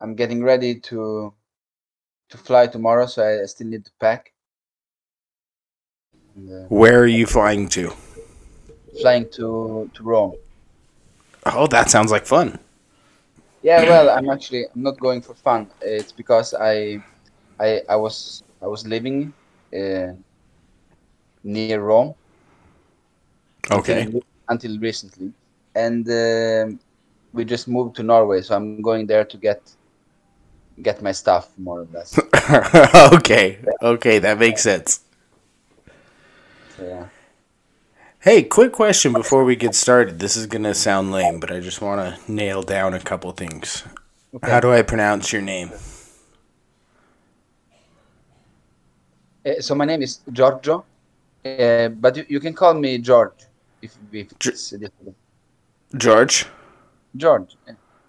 I'm getting ready to to fly tomorrow, so I still need to pack. And, uh, Where are you flying to? flying to to Rome. Oh, that sounds like fun. Yeah, well, I'm actually I'm not going for fun. It's because I I I was I was living uh, near Rome Okay. until, until recently, and um we just moved to Norway. So I'm going there to get get my stuff more or less. okay. Okay, that makes sense. So, yeah. Hey, quick question before we get started. This is going to sound lame, but I just want to nail down a couple things. Okay. How do I pronounce your name? Uh, so my name is Giorgio, uh, but you, you can call me George if, if difficult. George? George.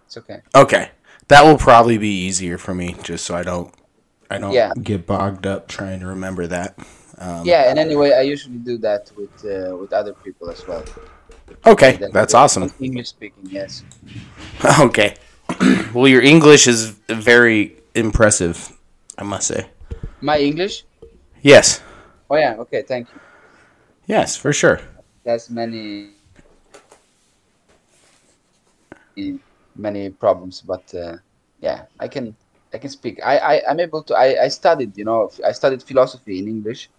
It's okay. Okay. That will probably be easier for me just so I don't I don't Yeah. get bogged up trying to remember that. Um, Yeah, and anyway, I usually do that with uh, with other people as well. Okay, that's awesome. English speaking, yes. Okay. well, your English is very impressive, I must say. My English? Yes. Oh yeah. Okay. Thank you. Yes, for sure. There's many many problems, but uh, yeah, I can I can speak. I, I I'm able to. I I studied. You know, I studied philosophy in English,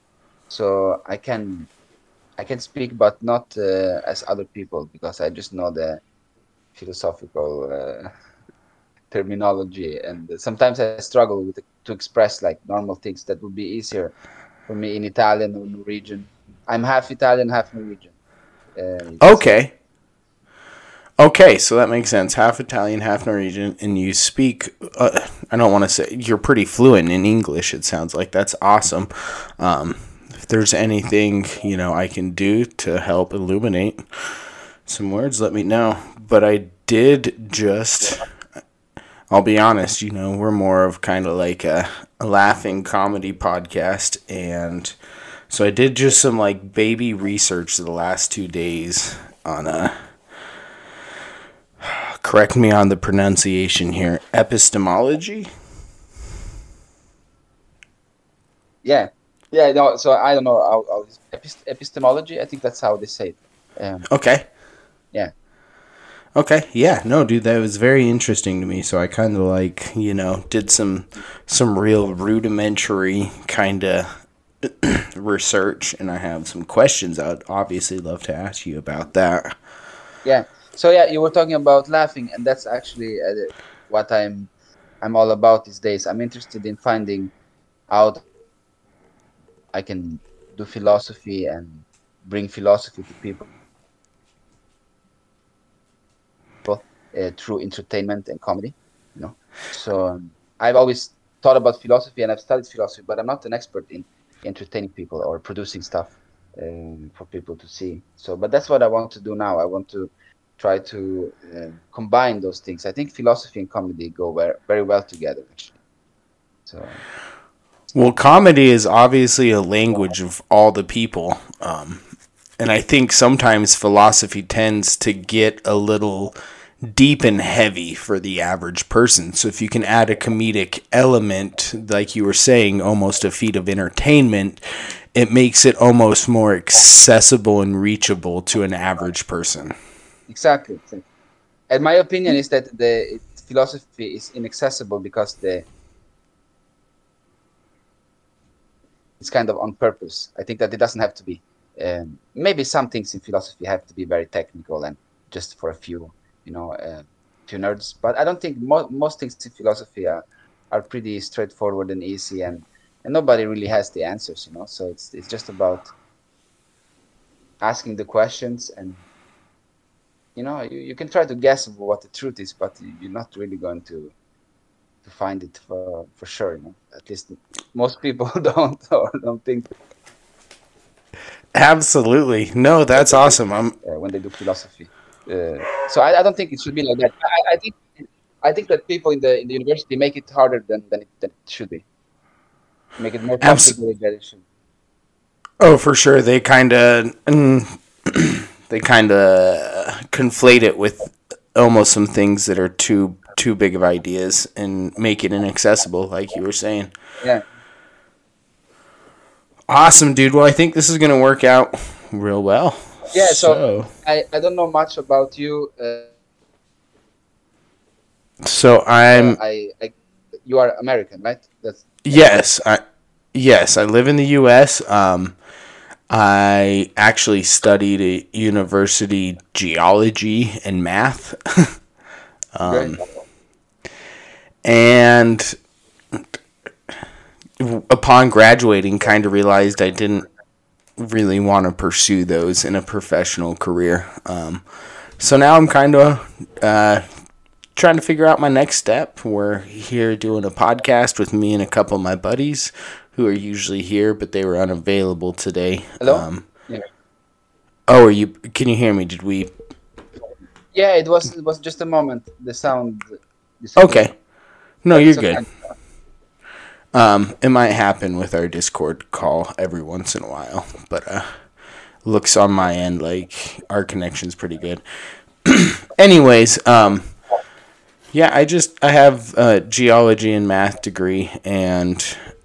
so I can I can speak, but not uh, as other people because I just know the philosophical uh, terminology, and sometimes I struggle with to express like normal things that would be easier for me in Italian or Norwegian. I'm half Italian, half Norwegian. Uh. Okay. Okay, so that makes sense. Half Italian, half Norwegian, and you speak. Uh, I don't want to say you're pretty fluent in English. It sounds like that's awesome. Um, if there's anything you know I can do to help illuminate some words, let me know. But I did just. I'll be honest. You know, we're more of kind of like a, a laughing comedy podcast, and so I did just some like baby research the last two days on a correct me on the pronunciation here epistemology Yeah, yeah. No, so I don't know. I'll, I'll, epist- epistemology. I think that's how they say it. Um, okay Yeah. okay yeah no dude that was very interesting to me so i kind of like you know did some some real rudimentary kind of research and i have some questions i'd obviously love to ask you about that yeah. So yeah, you were talking about laughing, and that's actually uh, what I'm I'm all about these days. I'm interested in finding out I can do philosophy and bring philosophy to people uh, through entertainment and comedy. You know, so um, I've always thought about philosophy and I've studied philosophy, but I'm not an expert in entertaining people or producing stuff um, for people to see. So, but that's what I want to do now. I want to try to uh, combine those things. I think philosophy and comedy go very, very well together. Actually. So Well, comedy is obviously a language of all the people. Um, and I think sometimes philosophy tends to get a little deep and heavy for the average person. So if you can add a comedic element, like you were saying, almost a feat of entertainment, it makes it almost more accessible and reachable to an average person. Exactly. And my opinion is that the philosophy is inaccessible because the it's kind of on purpose. I think that it doesn't have to be. Um, maybe some things in philosophy have to be very technical and just for a few, you know, uh, few nerds. But I don't think mo- most things in philosophy are, are pretty straightforward and easy, and, and nobody really has the answers, you know. So it's it's just about asking the questions and you know you, you can try to guess what the truth is, but you- you're not really going to to find it for for sure. You know, at least most people don't or don't think Absolutely. No, that's awesome. I'm when they do philosophy. Uh, so I, I don't think it should be like that. I, I think I think that people in the in the university make it harder than than it, than it should be. Make it more complicated than it should. Oh, for sure. They kind of they kind of conflate it with almost some things that are too too big of ideas and make it inaccessible, like you were saying. Yeah. Awesome, dude. Well, I think this is gonna work out real well. Yeah. So, I I don't know much about you. Uh, so I'm. I, I you are American, right? That's yes. I yes. I live in the U.S. Um, I actually studied at university geology and math. um, and upon graduating, kind of realized I didn't really want to pursue those in a professional career. Um, so now I'm kind of uh, trying to figure out my next step. We're here doing a podcast with me and a couple of my buddies who are usually here, but they were unavailable today. Hello. Um, yeah. Oh, are you? Can you hear me? Did we? Yeah, it was. It was just a moment. The sound. The sound okay. No, you're good. Um, it might happen with our Discord call every once in a while, but uh, looks on my end like our connection's pretty good. Anyways, um, yeah, I just I have a geology and math degree and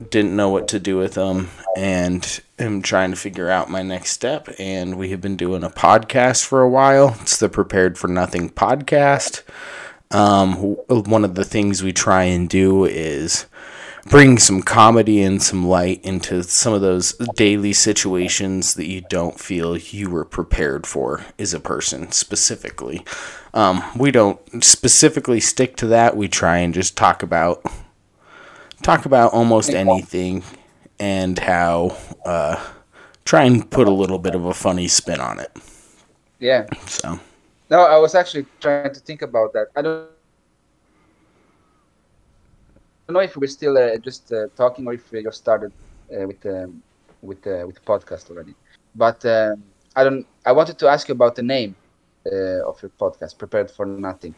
didn't know what to do with them and am trying to figure out my next step and we have been doing a podcast for a while. It's the Prepared for Nothing podcast. Um, one of the things we try and do is bring some comedy and some light into some of those daily situations that you don't feel you were prepared for as a person specifically. Um, we don't specifically stick to that. We try and just talk about talk about almost anything and how uh, try and put a little bit of a funny spin on it. Yeah. So. No, I was actually trying to think about that. I don't don't know if we're still uh, just uh, talking or if just started uh, with um, with uh, with the podcast already. But um, I don't. I wanted to ask you about the name uh, of your podcast, "Prepared for Nothing,"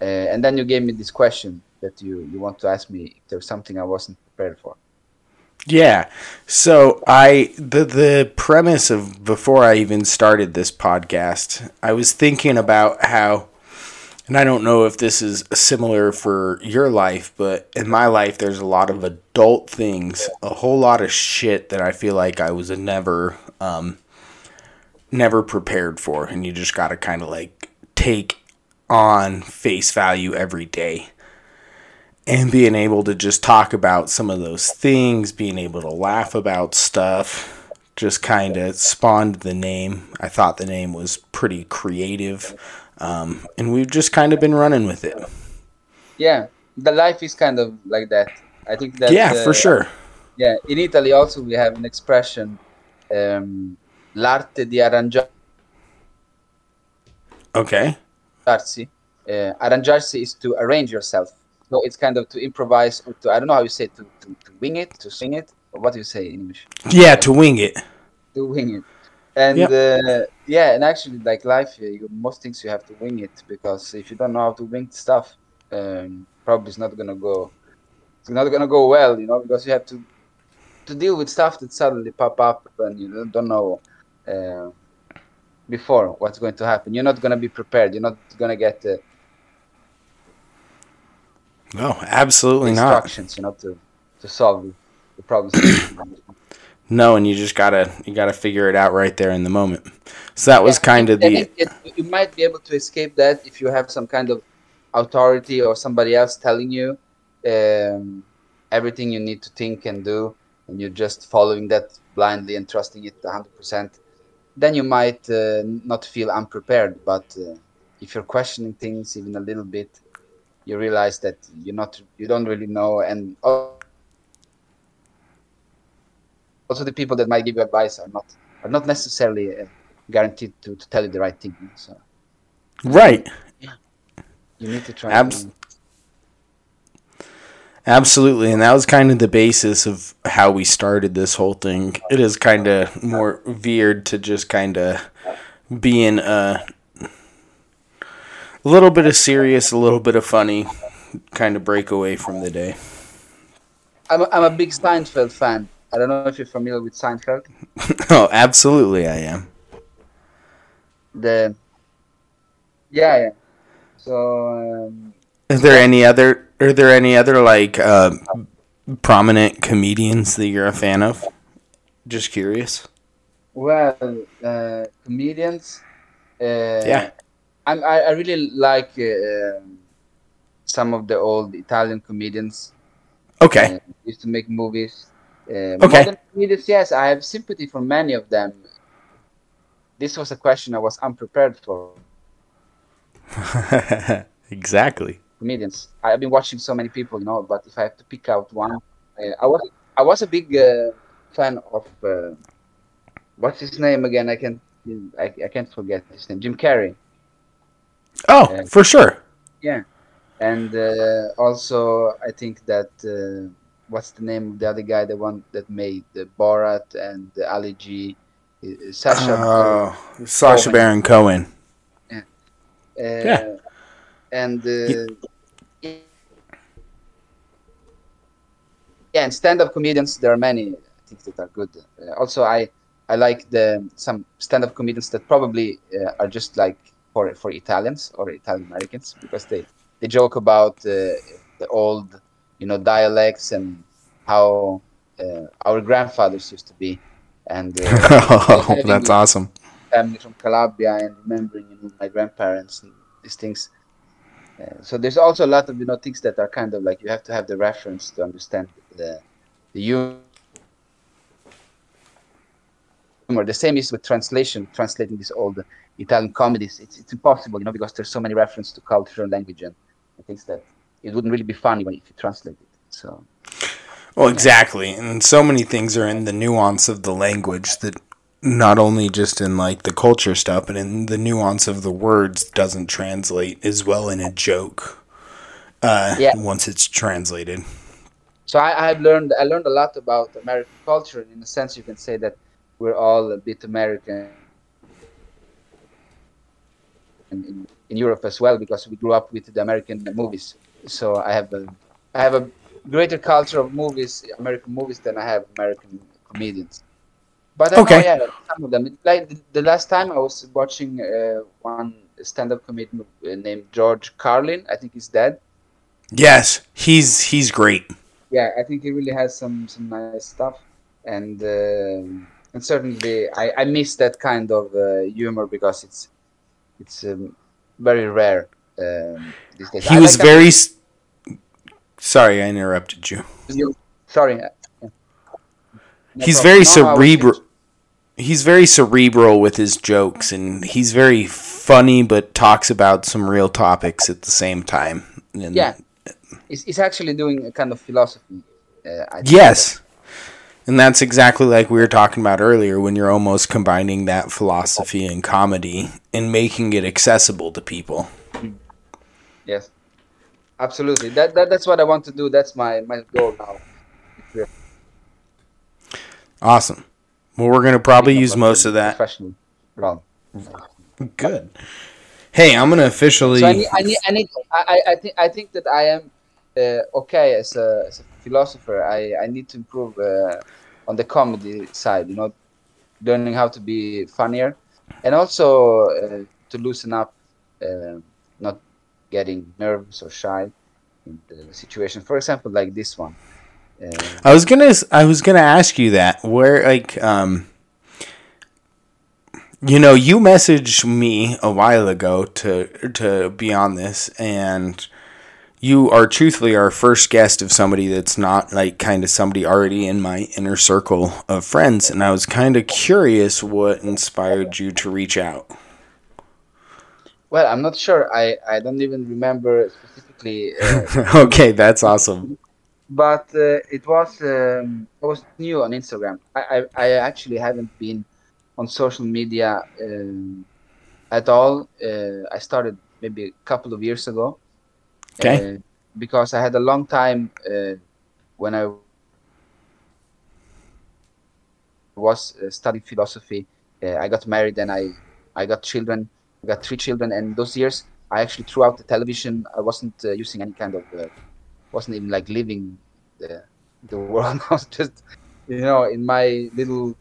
uh, and then you gave me this question that you you want to ask me if there's something I wasn't prepared for. Yeah. So I the the premise of before I even started this podcast, I was thinking about how and I don't know if this is similar for your life, but in my life, there's a lot of adult things, a whole lot of shit that I feel like I was never, um, never prepared for, and you just got to kind of like take on face value every day. And being able to just talk about some of those things, being able to laugh about stuff, just kind of spawned the name. I thought the name was pretty creative. Um, and we've just kind of been running with it. Yeah, the life is kind of like that. I think that. Yeah, uh, for sure. Yeah, in Italy also we have an expression, um, l'arte di arrangiarsi. Okay. Arrangiarsi. Uh, arrangiarsi is to arrange yourself. So it's kind of to improvise or to I don't know how you say it, to, to, to wing it, to sing it. Or what do you say in English? Yeah, to wing it. To wing it and yep. uh, yeah and actually like life you, most things you have to wing it because if you don't know how to wing stuff um, probably it's not gonna go it's not gonna go well you know because you have to to deal with stuff that suddenly pop up and you don't know uh, before what's going to happen. You're not gonna be prepared. You're not gonna get uh, no absolutely instructions, not you know to to solve the problems no, and you just gotta you gotta figure it out right there in the moment. So that was kind of the. It, you might be able to escape that if you have some kind of authority or somebody else telling you um, everything you need to think and do, and you're just following that blindly and trusting it 100%. Then you might uh, not feel unprepared, but uh, if you're questioning things even a little bit, you realize that you're not you don't really know and. Oh, also the people that might give you advice are not are not necessarily uh, guaranteed to, to tell you the right thing. So, right. Yeah. You need to try. Abs- Absolutely, and that was kind of the basis of how we started this whole thing. It is kind of more veered to just kind of being a little bit of serious, a little bit of funny, kind of break away from the day. I'm a, I'm a big Seinfeld fan. I don't know if you're familiar with Seinfeld. oh, absolutely, I am. The yeah, yeah. So um, Is there any other? Are there any other like uh, prominent comedians that you're a fan of? Just curious. Well, uh, comedians. Uh, Yeah. I'm, I I really like uh, um, some of the old Italian comedians. Okay. uh, used to make movies. Uh, Okay. Modern comedians, yes, I have sympathy for many of them. This was a question I was unprepared for. exactly. Comedians, I've been watching so many people, you know. But if I have to pick out one, uh, I was I was a big uh, fan of uh, what's his name again? I can't I, I can't forget his name. Jim Carrey. Oh, Yeah. for sure. Yeah, and uh, also I think that uh, what's the name of the other guy, the one that made the Borat and the Ali G, uh, Sacha. Oh, Sacha Cohen. Baron Cohen. uh, yeah. and uh, yeah, and stand-up comedians. There are many I think that are good. Uh, also, I I like the some stand-up comedians that probably uh, are just like for for Italians or Italian Americans because they they joke about uh, the old you know dialects and how uh, our grandfathers used to be and uh, oh, that's awesome. family from Calabria and remembering you know, my grandparents and these things. Uh, so there's also a lot of you know things that are kind of like you have to have the reference to understand the the humor. The same is with translation, translating these old Italian comedies. It's it's impossible, you know, because there's so many references to culture and language and things that it wouldn't really be funny when if you translate it. So Well, exactly. And so many things are in the nuance of the language that not only just in like the culture stuff, but in the nuance of the words doesn't translate as well in a joke. Uh, Yeah. once it's translated. so I, I've learned I learned a lot about American culture, and in a sense, you can say that we're all a bit American in, in Europe as well because we grew up with the American movies. So I have a I have a greater culture of movies, American movies, than I have American comedians. But I Okay. know, yeah, some of them. Like the, last time I was watching uh, one stand-up comedian uh, named George Carlin. I think he's dead. Yes, he's he's great. yeah, I think he really has some some nice stuff, and um and certainly I, I miss that kind of uh, humor because it's it's um, very rare um, these days. He I was like very. s- Sorry, I interrupted you. that- sorry. No he's problem. very No, cerebral. He's very cerebral with his jokes, and he's very funny, but talks about some real topics at the same time. And Yeah, he's, he's actually doing a kind of philosophy. Uh, Yes. And that's exactly like we were talking about earlier when you're almost combining that philosophy and comedy and making it accessible to people. Yes, absolutely. That, that that's what I want to do. That's my my goal now. Awesome. Well, we're going to probably use most of that. Professional. Good. Hey, I'm going to officially. So I need, I need, I need, I, I- think, I think that I am uh, okay as a, as a philosopher. I, I need to improve uh, on the comedy side. You know, learning how to be funnier, and also uh, to loosen up, not getting nervous or shy in the situation. For example, like this one. Uh, I was gonna I was gonna ask you that where like um you know you messaged me a while ago to to be on this and you are truthfully our first guest of somebody that's not like kind of somebody already in my inner circle of friends and I was kind of curious what inspired you to reach out. Well, I'm not sure. I, I don't even remember specifically. Uh, okay, that's awesome. but uh, it was um, I was new on Instagram. I, I, I actually haven't been on social media um, at all. Uh, I started maybe a couple of years ago. Okay. Uh, because I had a long time uh, when I was uh, studying philosophy. Uh, I got married and I I got children. Got three children, and those years I actually threw out the television. I wasn't uh, using any kind of uh, wasn't even like living the the world. I was just you know in my little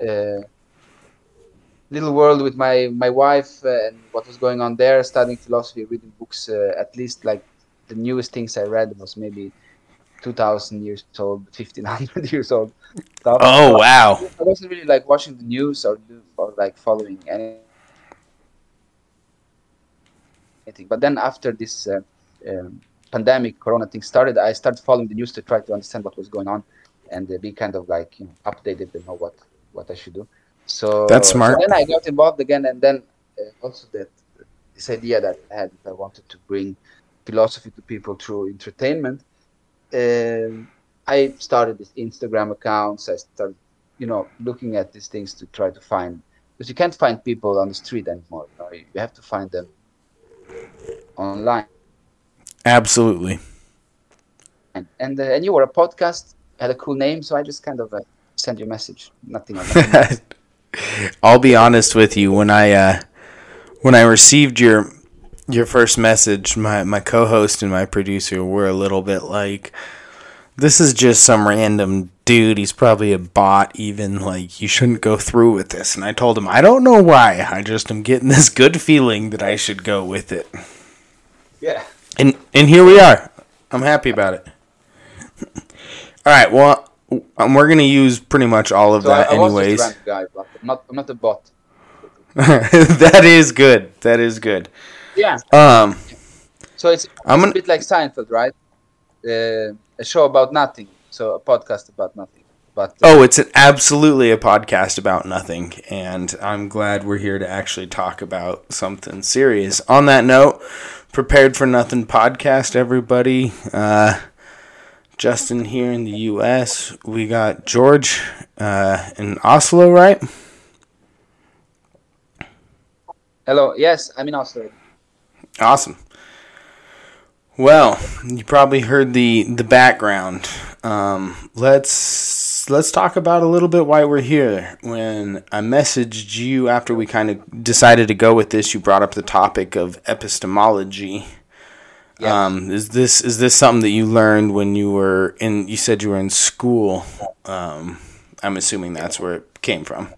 uh, little world with my my wife uh, and what was going on there, studying philosophy, reading books uh, at least like the newest things I read was maybe 2,000 years old, 1,500 years old. Stuff. Oh wow. I wasn't really like watching the news or or like following any- But then after this uh, um, pandemic, Corona thing started, I started following the news to try to understand what was going on and uh, be kind of like you know updated and know what what I should do. So That's smart. So then I got involved again, and then uh, also that this idea that I had that I wanted to bring philosophy to people through entertainment. Um, I started this Instagram accounts. I started, you know, looking at these things to try to find because you can't find people on the street anymore. You, know? you have to find them online. Absolutely. And and, uh, and you were a podcast, had a cool name, so I just kind of uh, sent you a message. Nothing. I'll be honest with you. When I uh, when I received your your first message, my my co-host and my producer were a little bit like, "This is just some random dude. He's probably a bot. Even like you shouldn't go through with this." And I told him, "I don't know why. I just am getting this good feeling that I should go with it." Yeah. And and here we are. I'm happy about it. All right. Well, um, we're gonna use pretty much all of So that I was anyways. guy, but I'm not, I'm not a bot. that is good. That is good. Yeah. Um, So it's, I'm it's gonna- a bit like Seinfeld, right? Uh, a show about nothing. So a podcast about nothing. But uh, oh, it's an, absolutely a podcast about nothing, and I'm glad we're here to actually talk about something serious. On that note, prepared for nothing podcast, everybody. Uh, Justin here in the U.S. We got George uh, in Oslo, right? hello. Yes, I'm in Oslo. Awesome. Well, you probably heard the the background. Um, let's let's talk about a little bit why we're here. When I messaged you after we kind of decided to go with this, you brought up the topic of epistemology. Yeah. Um, is this is this something that you learned when you were in? You said you were in school. Um, I'm assuming that's where it came from.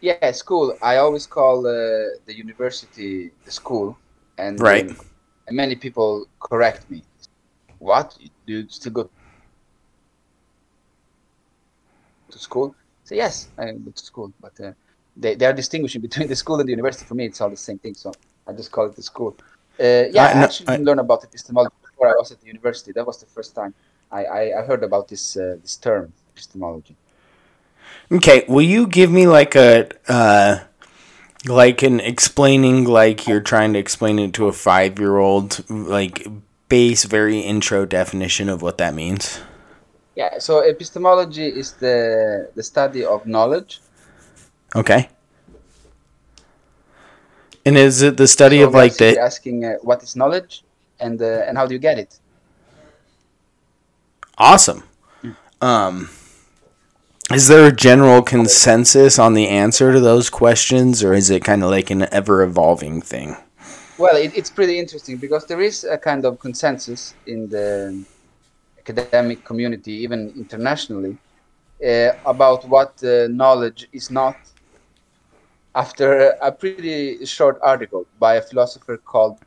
Yeah, school. I always call uh, the university the school, and Right. um, and many people correct me. What? Do you still go to school? Say yes, I go to school, but uh, they they are distinguishing between the school and the university. For me, it's all the same thing, so I just call it the school. Uh, yeah, I- I, actually I- didn't learn about epistemology before I was at the university. That was the first time I, I, I heard about this uh, this term epistemology. Okay, will you give me like a uh like an explaining like you're trying to explain it to a 5-year-old like base very intro definition of what that means? Yeah, so epistemology is the the study of knowledge. Okay. And is it the study So of like the asking uh, what is knowledge and uh, and how do you get it? awesome. Um is there a general consensus on the answer to those questions or is it kind of like an ever evolving thing? Well, it, it's pretty interesting because there is a kind of consensus in the academic community, even internationally, uh, about what uh, knowledge is not. After a pretty short article by a philosopher called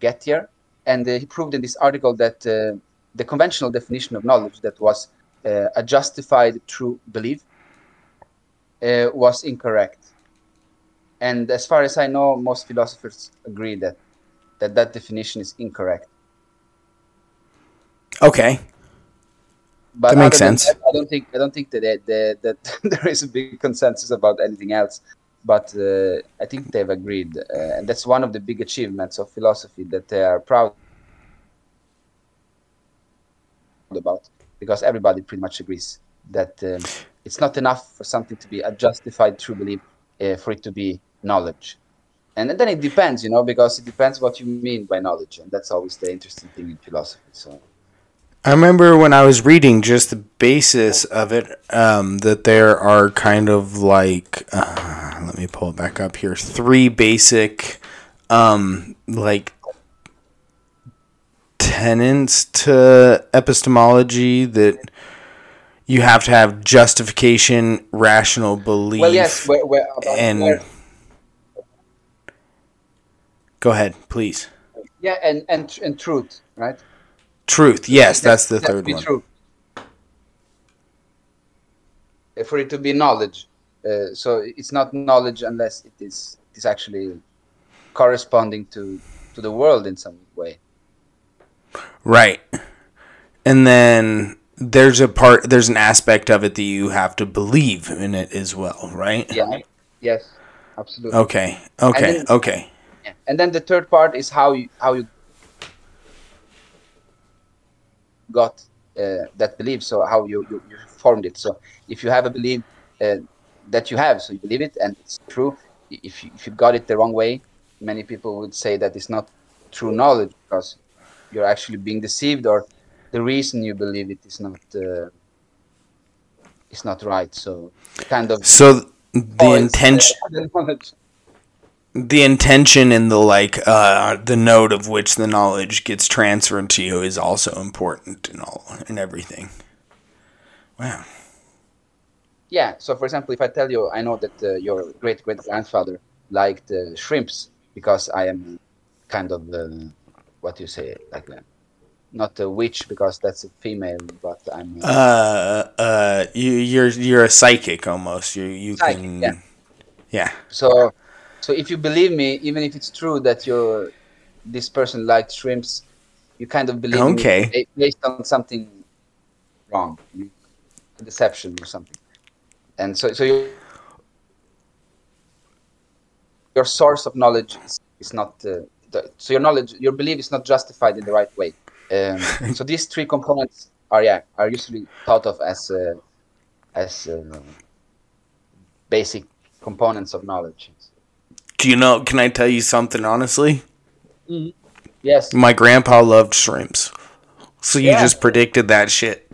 Gettier, and uh, he proved in this article that uh, the conventional definition of knowledge, that was uh, a justified true belief, was incorrect. And as far as I know, most philosophers agree that that, that definition is incorrect. Okay. But That makes sense. that, I don't think I don't think that that, that there is a big consensus about anything else. But uh, I think they've agreed, uh, and that's one of the big achievements of philosophy that they are proud about, because everybody pretty much agrees that um, it's not enough for something to be a justified true belief uh, for it to be knowledge. And then it depends, you know, because it depends what you mean by knowledge, and that's always the interesting thing in philosophy. So. I remember when I was reading just the basis of it, um, that there are kind of like, uh, let me pull it back up here, three basic, um, like, tenets to epistemology that you have to have justification, rational belief, Well, yes, where, where, and where, Go ahead, please. Yeah, and and and truth, right? Truth. Yes, that's the That- third one. True. Uh, For it to be knowledge, uh, so it's not knowledge unless it is it is actually corresponding to to the world in some way. Right. And then there's a part there's an aspect of it that you have to believe in it as well, right? Yeah. Yes. Absolutely. Okay. Okay. then- Okay. Yeah. And then the third part is how you how you got uh, that belief. So how you, you you formed it. So if you have a belief uh, that you have, so you believe it and it's true. If you, if you got it the wrong way, many people would say that it's not true knowledge because you're actually being deceived or the reason you believe it is not uh, is not right. So kind of So the intention uh, the intention and the like uh the note of which the knowledge gets transferred to you is also important in all in everything. Wow. Yeah. So, for example, if I tell you, I know that uh, your great great grandfather liked uh, shrimps because I am kind of uh, what you say, like uh, not a witch because that's a female, but I'm uh, Uh uh you you're you're a psychic almost. You you Psychic, can yeah. yeah. so. So if you believe me, even if it's true that your this person liked shrimps, you kind of believe Okay. me based on something wrong, a deception or something, and so so you, your source of knowledge is, is not uh, the, so your knowledge your belief is not justified in the right way. Um, so these three components are yeah are usually thought of as uh, as uh, basic components of knowledge. Do you know can I tell you something honestly? Mm-hmm. Yes. My grandpa loved shrimps. So you Yeah. just predicted that shit.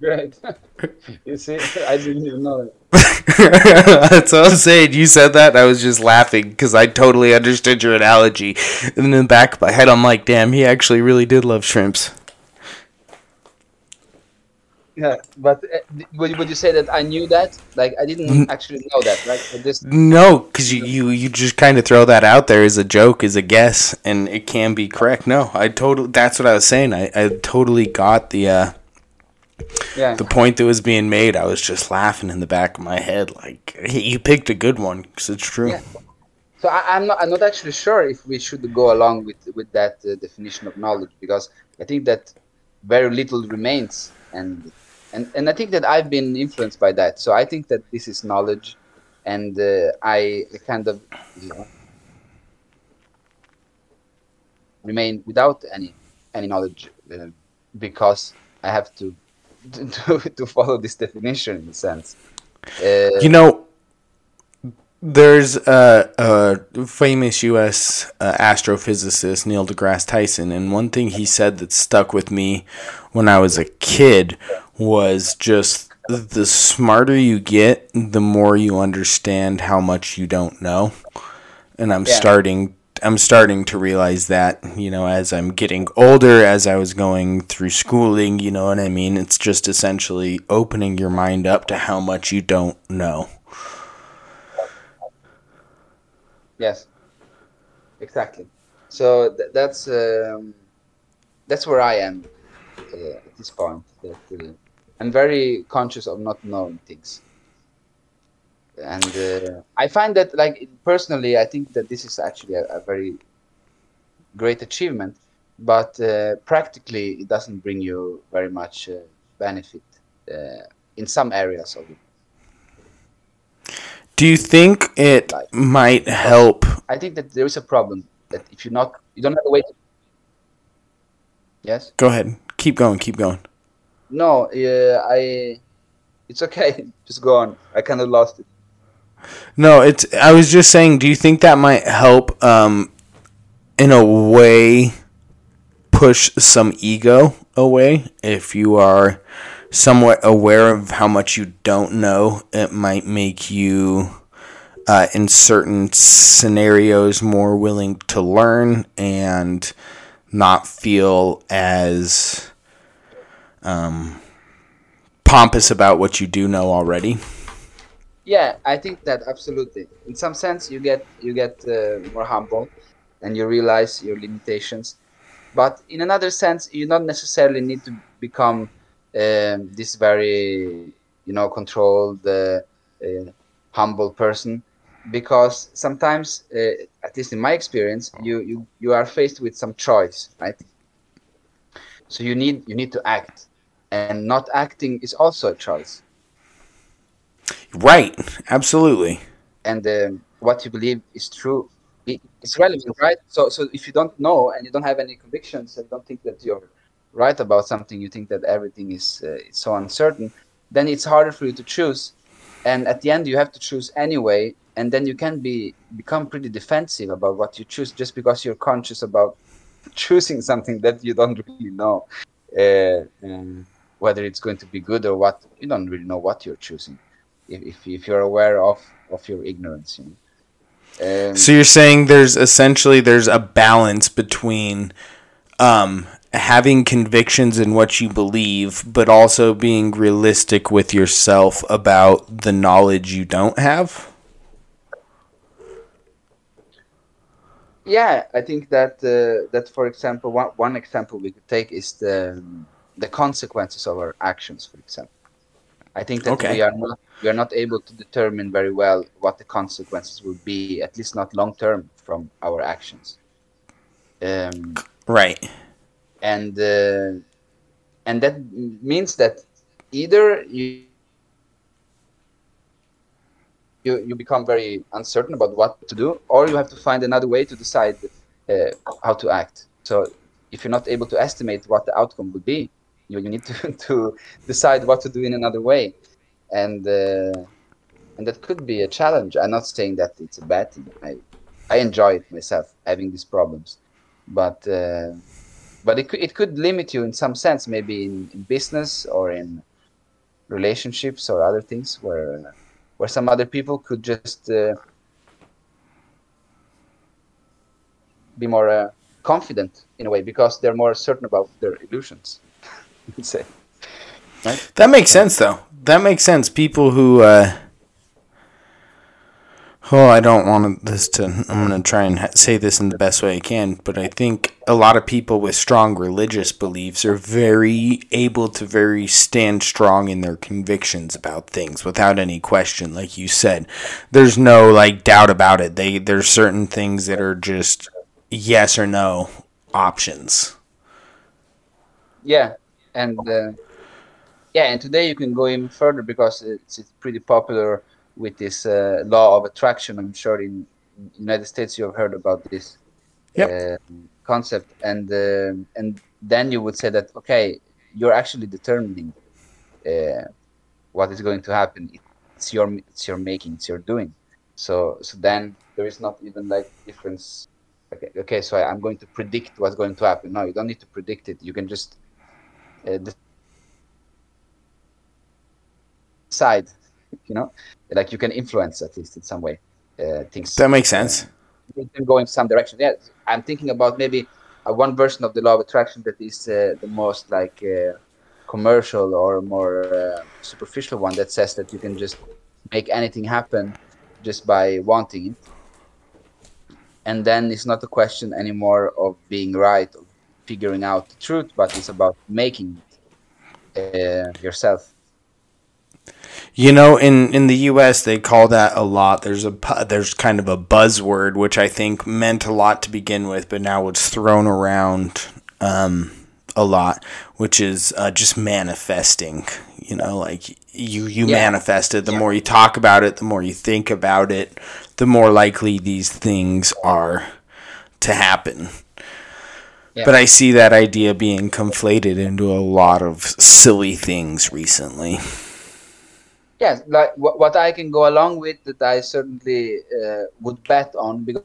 Great. you see, I didn't even know that. That's what I'm saying. You said that, I was just laughing because I totally understood your analogy. And in the back of my head, I'm like, damn, he actually really did love shrimps. Yeah, but uh, would, would you say that I knew that? Like, I didn't actually know that, right? Just No, because you, you, you just kind of throw that out there as a joke, as a guess, and it can be correct. No, I totally, that's what I was saying. I, I totally got the, uh, yeah. the point that was being made. I was just laughing in the back of my head. Like, you picked a good one because it's true. Yeah. So I, I'm not I'm not actually sure if we should go along with with that uh, definition of knowledge because I think that very little remains and and and I think that I've been influenced by that. So I think that this is knowledge, and uh, I kind of you know, remain without any any knowledge uh, because I have to to, to follow this definition in a sense. Uh, You know, there's a, a famous U.S. Uh, astrophysicist, Neil deGrasse Tyson, and one thing he said that stuck with me when I was a kid was just the smarter you get, the more you understand how much you don't know. And I'm Yeah. starting. I'm starting to realize that, you know, as I'm getting older, as I was going through schooling, you know what I mean? It's just essentially opening your mind up to how much you don't know. Yes, exactly. So th- that's um, that's where I am uh, at this point. That uh, I'm very conscious of not knowing things, and uh, I find that, like personally, I think that this is actually a, a very great achievement. But uh, practically, it doesn't bring you very much uh, benefit uh, in some areas of it. Do you think it Like- might help? I think that there is a problem that if you're not, you don't have a way. To... Yes. Go ahead. Keep going. Keep going. No, yeah, I. It's okay. Just go on. I kind of lost it. No, it's. I was just saying. Do you think that might help, um, in a way, push some ego away? If you are somewhat aware of how much you don't know, it might make you, uh, in certain scenarios, more willing to learn and not feel as um, pompous about what you do know already. Yeah, I think that absolutely. In some sense, you get you get uh, more humble, and you realize your limitations. But in another sense, you don't necessarily need to become um, this very, you know, controlled, uh, uh, humble person, because sometimes, uh, at least in my experience, you you you are faced with some choice, right? So you need you need to act, and not acting is also a choice. Right. Absolutely. And um, what you believe is true it's relevant, right? So so if you don't know and you don't have any convictions and don't think that you're right about something, you think that everything is uh, so uncertain, then it's harder for you to choose. And at the end, you have to choose anyway, and then you can be become pretty defensive about what you choose just because you're conscious about choosing something that you don't really know uh, whether it's going to be good or what. You don't really know what you're choosing if, if, if you're aware of, of your ignorance. You know? Um, so you're saying there's essentially there's a balance between um, having convictions in what you believe, but also being realistic with yourself about the knowledge you don't have. Yeah, I think that uh, that for example, one, one example we could take is the the consequences of our actions. For example, I think that okay. we are not we are not able to determine very well what the consequences will be, at least not long term, from our actions. Um, right. And uh, and that means that either you, you you become very uncertain about what to do, or you have to find another way to decide uh, how to act. So if you're not able to estimate what the outcome will be, you, you need to, to decide what to do in another way and uh, and that could be a challenge. I'm not saying that it's a bad thing. I I enjoy it myself having these problems, but uh, but it could, it could limit you in some sense, maybe in, in business or in relationships or other things where where some other people could just uh, be more uh, confident in a way because they're more certain about their illusions. say. Right? That makes sense, though that makes sense. People who, uh, oh, I don't want this to. I'm going to try and say this in the best way I can, but I think a lot of people with strong religious beliefs are very able to very stand strong in their convictions about things without any question. Like you said, there's no like doubt about it. They there's certain things that are just yes or no options. Yeah, and. Uh yeah, and today you can go even further because it's, it's pretty popular with this uh, law of attraction. I'm sure in, in United States you have heard about this yep. uh, concept, and uh, and then you would say that okay, you're actually determining uh, what is going to happen. It's your it's your making, it's your doing. So so then there is not even like difference. Okay, okay, so I, am going to predict what's going to happen. No, you don't need to predict it. You can just uh, side you know? Like you can influence at least in some way uh, things. That makes sense. Uh, can go in some direction. Yeah i'm thinking about maybe uh, one version of the law of attraction that is uh, the most like uh, commercial or more uh, superficial one that says that you can just make anything happen just by wanting it. And then it's not a question anymore of being right or figuring out the truth but it's about making it yourself you know, in, in the U.S., they call that a lot. There's a there's kind of a buzzword which I think meant a lot to begin with, but now it's thrown around um, a lot, which is uh, just manifesting. You know, like you you yeah. manifest it. The yeah. more you talk about it, the more you think about it, the more likely these things are to happen. Yeah. But I see that idea being conflated into a lot of silly things recently. Yes like w- what i can go along with that i certainly uh, would bet on because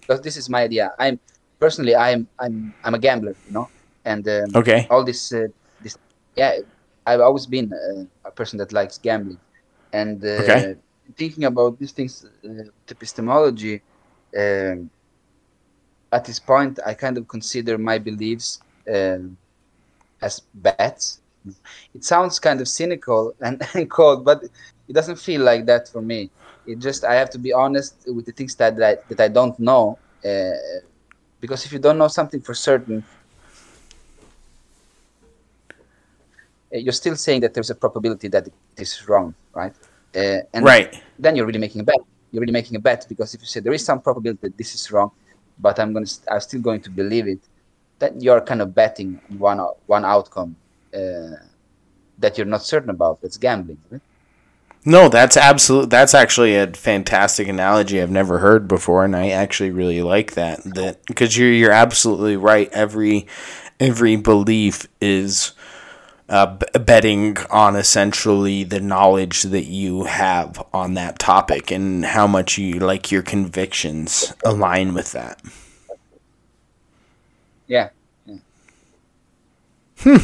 because this is my idea. I'm personally i'm i'm i'm a gambler you know? And um, okay. all this uh, this yeah i've always been uh, a person that likes gambling. And uh, okay. thinking about these things uh, epistemology um, at this point i kind of consider my beliefs um, as bets It sounds kind of cynical and, and cold, but it doesn't feel like that for me. It just I have to be honest with the things that that I, that I don't know, uh, because if you don't know something for certain, uh, you're still saying that there's a probability that it is wrong, right? Uh, and Right. then you're really making a bet. You're really making a bet because if you say there is some probability that this is wrong, but I'm going to, I'm still going to believe it, then you're kind of betting one one outcome uh, that you're not certain about. That's gambling. Right? No, that's absolute. That's actually a fantastic analogy I've never heard before, and I actually really like that. That because you're you're absolutely right. Every every belief is uh, b- betting on essentially the knowledge that you have on that topic and how much you like your convictions align with that. Yeah. Yeah.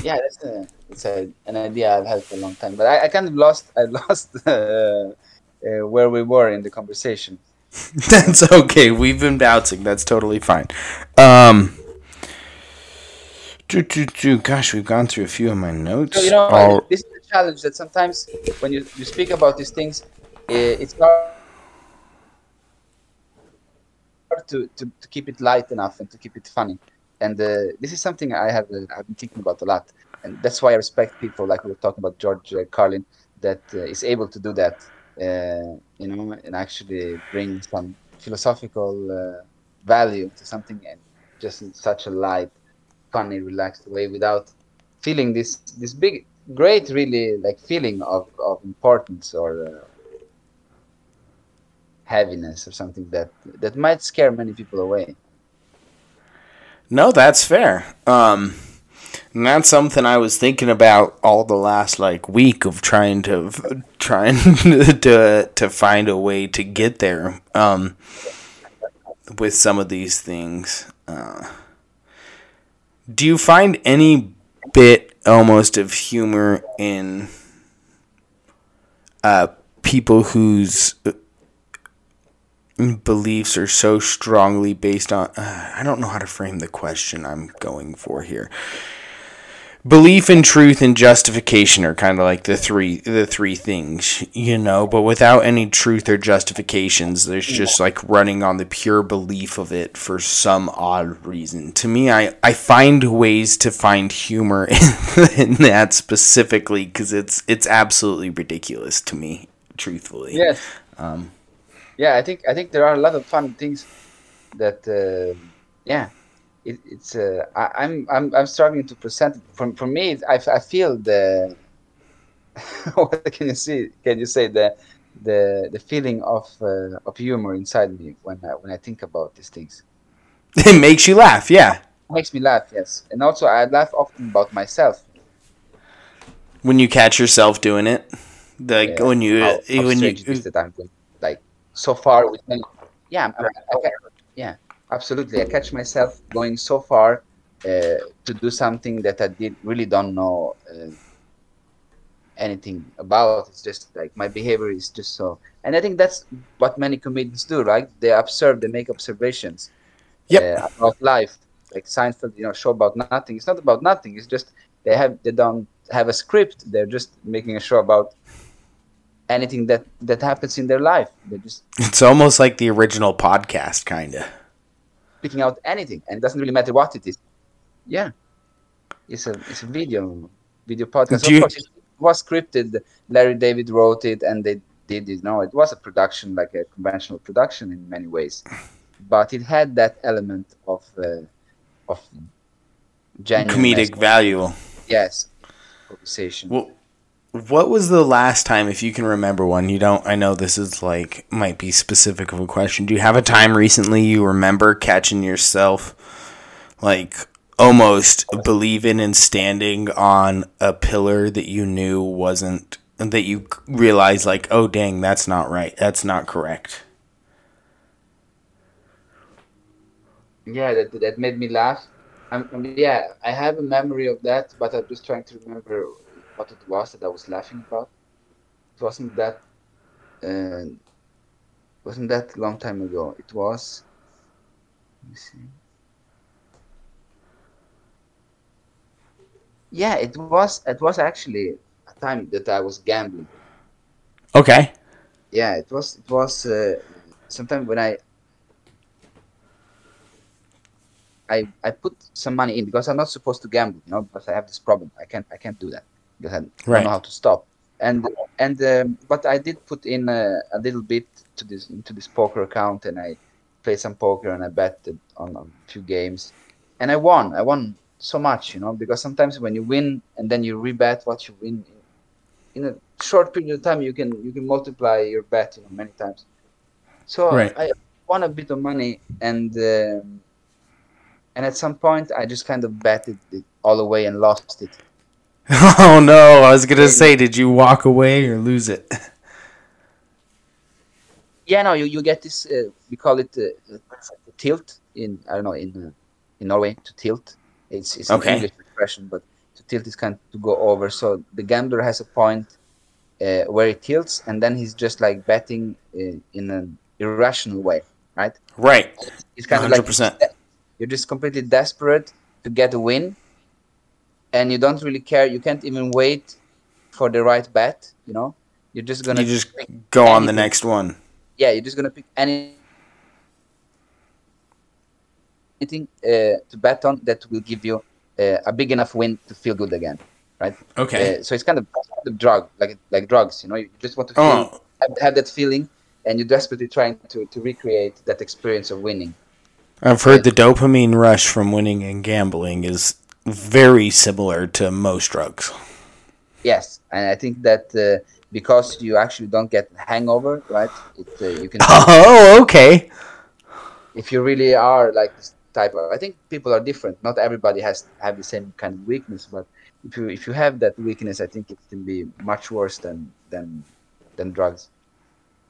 yeah, that's a, it's a, an idea I've had for a long time, but I, I kind of lost. I lost uh, uh, where we were in the conversation. That's okay. We've been bouncing. That's totally fine. Um, do, do, do. Gosh, we've gone through a few of my notes. So you know, All- this is the challenge that sometimes when you, you speak about these things, it's hard to, to, to keep it light enough and to keep it funny. And uh, this is something I have uh, I've been thinking about a lot, and that's why I respect people like we were talking about George uh, Carlin that uh, is able to do that, uh, you know, and actually bring some philosophical uh, value to something and just in such a light, funny, relaxed way without feeling this this big great really like feeling of, of importance or uh, heaviness or something that that might scare many people away No, that's fair. Um, and that's something I was thinking about all the last like week of trying to trying to to find a way to get there. Um, with some of these things, uh, do you find any bit almost of humor in uh, people whose beliefs are so strongly based on uh, I don't know how to frame the question I'm going for here. Belief in truth and justification are kind of like the three the three things, you know, but without any truth or justifications, there's just like running on the pure belief of it for some odd reason. To me, I I find ways to find humor in, in that specifically cuz it's it's absolutely ridiculous to me, truthfully. yes Um yeah i think i think there are a lot of fun things that uh, yeah it, it's uh, I, i'm i'm i'm struggling to present it. For, for me I, I, I feel the what can you see can you say? The the the feeling of uh, of humor inside me when I, when i think about these things. It makes you laugh, yeah. It makes me laugh yes. And also i laugh often about myself. When you catch yourself doing it? Like Yeah, when you how, how when you that I'm like so far with many. Yeah, I'm, I'm- I, ca- yeah, absolutely. I catch myself going so far uh, to do something that I did really don't know uh, anything about. It's just like my behavior is just so, and I think that's what many comedians do, right? They observe, they make observations Yep. uh, about life. Like Seinfeld, you know, show about nothing. It's not about nothing. It's just they have they don't have a script. They're just making a show about anything that that happens in their life. They're just it's almost like the original podcast kind of picking out anything, and it doesn't really matter what it is. Yeah, it's a it's a video video podcast. Do of course, it was scripted. Larry David wrote it, and they did it. No, it was a production, like a conventional production in many ways, but it had that element of uh, of genuine comedic value Yes, conversation. well what was the last time if you can remember one you don't i know this is like might be specific of a question do you have a time recently you remember catching yourself like almost believing and standing on a pillar that you knew wasn't that you realized like oh dang that's not right that's not correct Yeah, that that made me laugh. Yeah, I have a memory of that, but I'm just trying to remember what it was that I was laughing about. It wasn't that, uh, wasn't that long time ago. It was. Let me see. Yeah, it was. It was actually a time that I was gambling. Okay. Yeah, it was. It was. Uh, sometime when I I, I put some money in because I'm not supposed to gamble, you know, because I have this problem. I can't I can't do that I Right. don't know how to stop. And and um, but I did put in a, a little bit to this into this poker account, and I played some poker and I bet on, on a few games, and I won. I won so much, you know, because sometimes when you win and then you rebet what you win in a short period of time, you can you can multiply your bet, you know, many times. So Right. I won a bit of money, and um, and at some point I just kind of betted it all away and lost it. Oh no, I was gonna say, did you walk away or lose it? Yeah, no, you, you get this. Uh, we call it uh, tilt in I don't know in in Norway to tilt. It's it's Okay. an English expression, but to tilt is kind of to go over. So the gambler has a point uh, where he tilts, and then he's just like betting uh, in an irrational way, right? Right. It's kind of like 100%. you're just completely desperate to get a win, and you don't really care. You can't even wait for the right bet. You know, you're just gonna You just go on the next one. yeah, you're just gonna pick any anything uh, to bet on that will give you uh, a big enough win to feel good again, right? Okay. Uh, so it's kind of a drug, like like drugs. You know, you just want to feel, Oh. have, have that feeling, and you're desperately trying to to recreate that experience of winning. I've heard the dopamine rush from winning and gambling is very similar to most drugs. Yes, and I think that uh, because you actually don't get hangover, right? It, uh, you can Oh, okay. if you really are like this type of i think people are different not everybody has have the same kind of weakness but if you if you have that weakness i think it can be much worse than than than drugs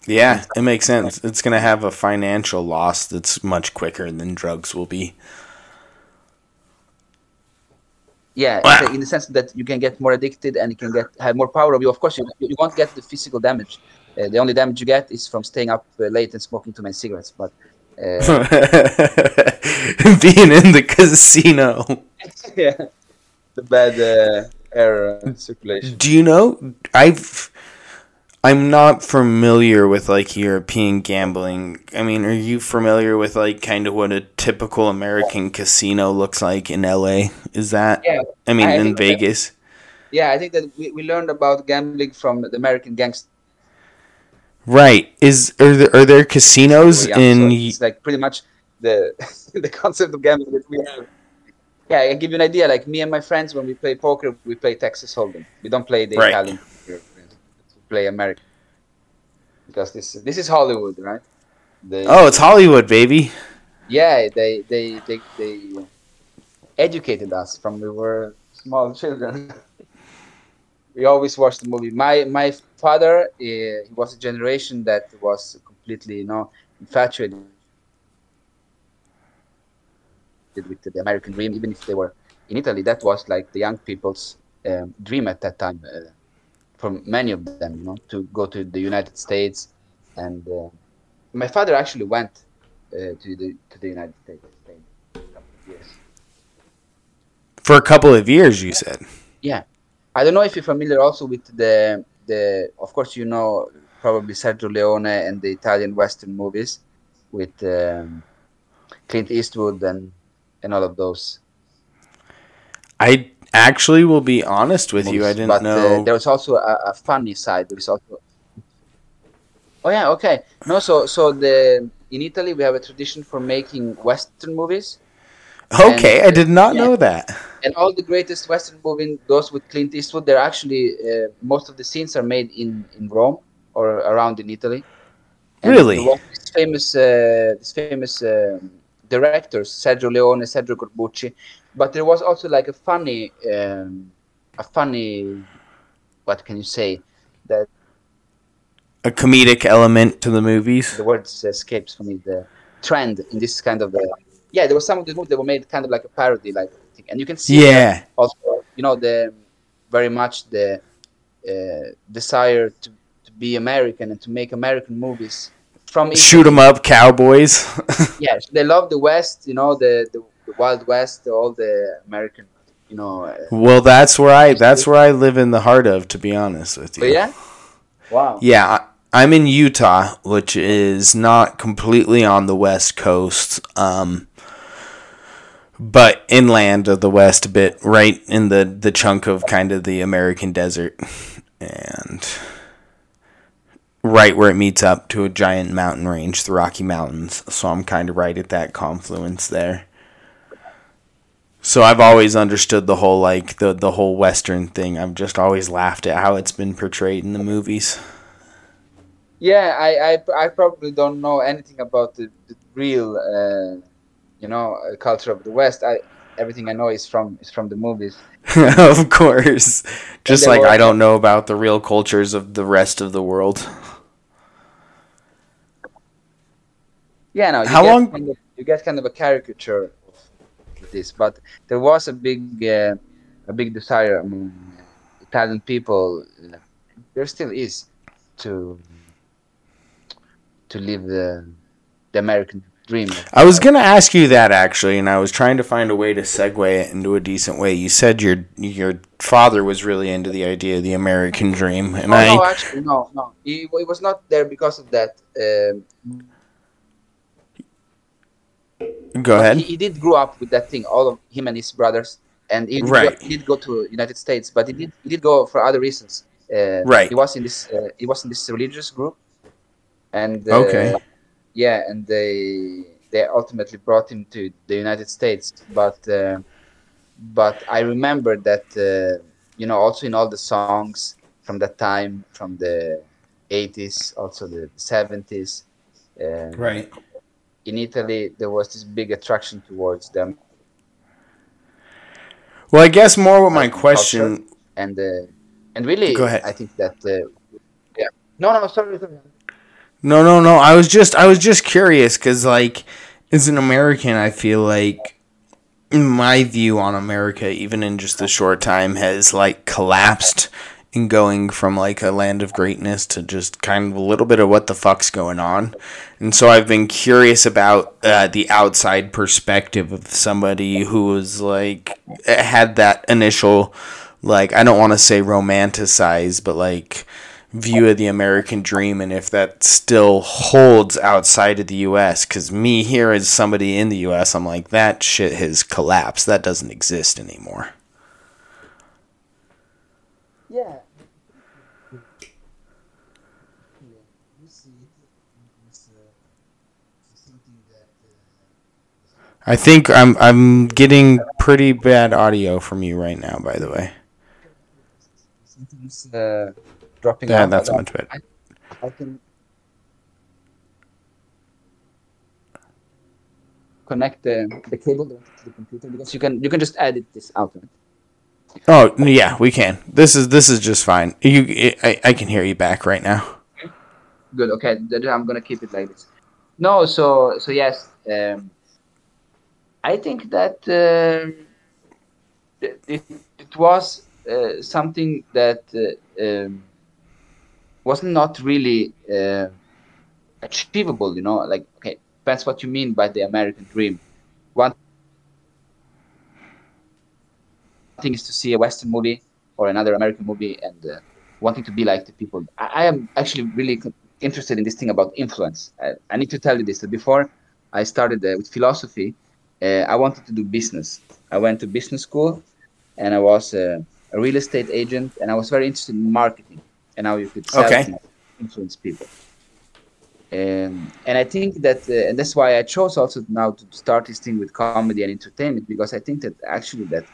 Yeah, it makes sense. It's going to have a financial loss that's much quicker than drugs will be. Yeah Wow. in the- sense that you can get more addicted and you can get have more power of you of course you, you won't get the physical damage uh, the only damage you get is from staying up uh, late and smoking too many cigarettes but uh, Being in the casino. yeah the bad uh, air uh, circulation Do you know I've I'm not familiar with like European gambling. I mean, are you familiar with like kind of what a typical American casino looks like in LA? Is that yeah I mean I in think that- Vegas? yeah i think that we, we learned about gambling from the american gangsters Right. Is are there, are there casinos Yeah, in so it's like pretty much the the concept of gambling that we have. Yeah, I give you an idea. Like me and my friends, when we play poker, we play Texas Hold'em. We don't play the Right. Italian. Play America because this this is Hollywood, right? They, Oh, it's Hollywood, baby. yeah, they they they they educated us from we were small children. we always watched the movie. My my father, uh, he was a generation that was completely, you know, infatuated with the American dream, even if they were in Italy. That was like the young people's um, dream at that time. Uh, for many of them, you know, to go to the United States, and uh, my father actually went uh, to the to the United States. Stayed a couple of years. For a couple of years, you said. Yeah, I don't know if you're familiar also with the the. Of course, you know probably Sergio Leone and the Italian Western movies with um, Clint Eastwood and and all of those. I actually we'll be honest with you. I didn't but, know. Uh, there was also a, a funny side. There is also. Oh yeah, okay. No, so so the in Italy we have a tradition for making Western movies, okay, and- I did not yeah. know that. and all the greatest Western movies, those with Clint Eastwood, they're actually uh, most of the scenes are made in in Rome or around in Italy. Really? the This famous, uh, this famous um directors, Sergio Leone, Sergio Corbucci, but there was also like a funny, um, a funny, what can you say? That A comedic element to the movies. the word escapes from me. The trend in this kind of the yeah, there was some of the movies that were made kind of like a parody, like and you can see Yeah. also you know the very much the uh, desire to, to be American and to make American movies from Shoot 'em up, cowboys. Yeah, they love the West, you know, the, the, the Wild West, all the American you know. Uh, well, that's where I that's where I live in the heart of, to be honest with you. But yeah. Wow. Yeah, I'm in Utah, which is not completely on the west coast, um, but inland of the west a bit, right in the the chunk of kind of the American desert, and right where it meets up to a giant mountain range, the Rocky Mountains. So I'm kind of right at that confluence there. So I've always understood the whole like the the whole western thing. I've just always laughed at how it's been portrayed in the movies. Yeah, I I, I probably don't know anything about the, the real uh, you know uh, culture of the West. I everything I know is from is from the movies. of course. Just like I don't know about the real cultures of the rest of the world. Yeah, no. How long? Kind of, you get kind of a caricature this, but there was a big, uh, a big desire among Italian people. Uh, there still is to to live the the American dream. I was gonna ask you that actually, and I was trying to find a way to segue it into a decent way. You said your your father was really into the idea of the American dream, and oh, I no, actually, no, no, he, he was not there because of that. Um, Go ahead. He, he, did grow up with that thing. All of him and his brothers, and he, right. he did go to United States, but he did he did go for other reasons. Uh, right. He was in this uh, he was in this religious group, and uh, okay. Yeah, and they they ultimately brought him to the United States, but uh, but I remember that uh, you know also in all the songs from that time, from the 80s, also the 70s. Uh, right in Italy there was this big attraction towards them. Well, I guess more with my question and uh, and really, go ahead. I think that uh, yeah. No, no, sorry, sorry. No, no, no. I was just I was just curious because like as an American, I feel like my view on America, even in just a short time, has like collapsed in going from like a land of greatness to just kind of a little bit of what the fuck's going on. And so I've been curious about uh, the outside perspective of somebody who was like had that initial like I don't want to say romanticize, but like view of the American dream and if that still holds outside of the US cuz me here as somebody in the US I'm like that shit has collapsed that doesn't exist anymore yeah. I think I'm I'm getting pretty bad audio from you right now. By the way, uh, dropping. Yeah, that's much better. I, I can connect the, the cable to the computer because you can you can just edit this out. Oh yeah, we can. This is this is just fine. You, I, I can hear you back right now. Good. Okay, I'm gonna keep it like this. No, so so yes, um, I think that uh, it, it was uh, something that uh, um, was not really uh, achievable. You know, like okay, depends what you mean by the American dream. One thing is to see a Western movie or another American movie and uh, wanting to be like the people. I, I, am actually really interested in this thing about influence. I, I need to tell you this before I started uh, with philosophy, uh, I wanted to do business. I went to business school, and I was a, a real estate agent, and I was very interested in marketing and how you could sell okay. influence people. Um, and I think that, uh, and that's why I chose also now to start this thing with comedy and entertainment because I think that actually that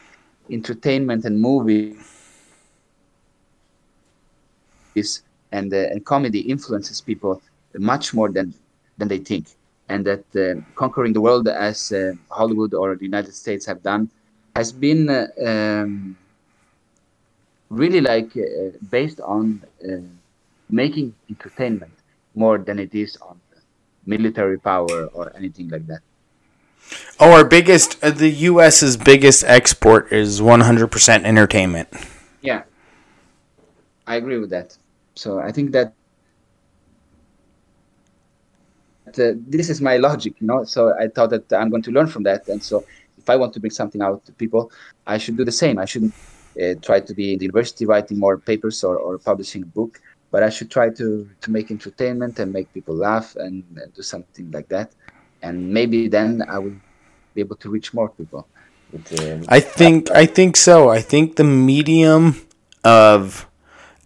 entertainment and movie is and uh, and comedy influences people much more than than they think, and that uh, conquering the world as uh, Hollywood or the United States have done has been uh, um, really like uh, based on uh, making entertainment more than it is on military power or anything like that. Oh, our biggest, uh, the U.S.'s biggest export is 100% entertainment. Yeah, I agree with that. So I think that uh, this is my logic, you know. So I thought that I'm going to learn from that, and so if I want to bring something out to people, I should do the same. I shouldn't uh, try to be in the university writing more papers or, or publishing a book, but I should try to to make entertainment and make people laugh and, and do something like that. And maybe then I will be able to reach more people. With, uh, I think I think so. I think the medium of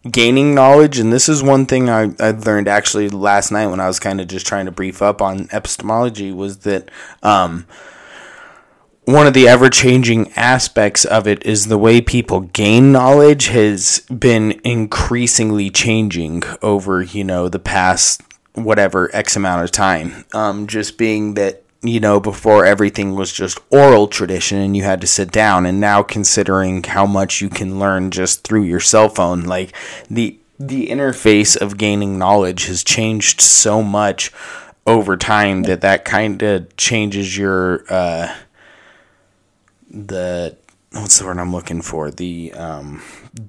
gaining knowledge, and this is one thing I, I learned actually last night when I was kind of just trying to brief up on epistemology was that um, one of the ever changing aspects of it is the way people gain knowledge has been increasingly changing over, you know, the past whatever X amount of time. Um, just being that you know, before everything was just oral tradition and you had to sit down. And now, considering how much you can learn just through your cell phone, like the the interface of gaining knowledge has changed so much over time that that kind of changes your uh, the what's the word I'm looking for the um,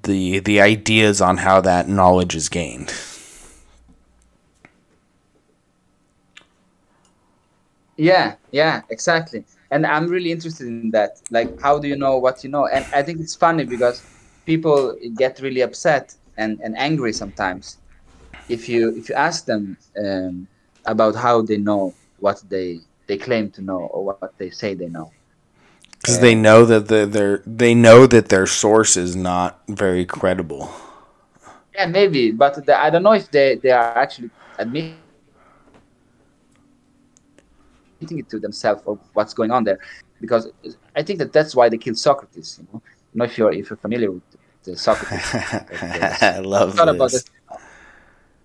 the the ideas on how that knowledge is gained. Yeah, yeah, exactly. And I'm really interested in that. Like, how do you know what you know? And I think it's funny because people get really upset and, and angry sometimes if you if you ask them um, about how they know what they they claim to know or what they say they know. Because they know that the, they're they know that their source is not very credible. Yeah, maybe, but the, I don't know if they, they are actually admitting it to themselves or what's going on there, because I think that that's why they killed Socrates. You know, you know if you're if you're familiar with the Socrates. I love thought this. about this.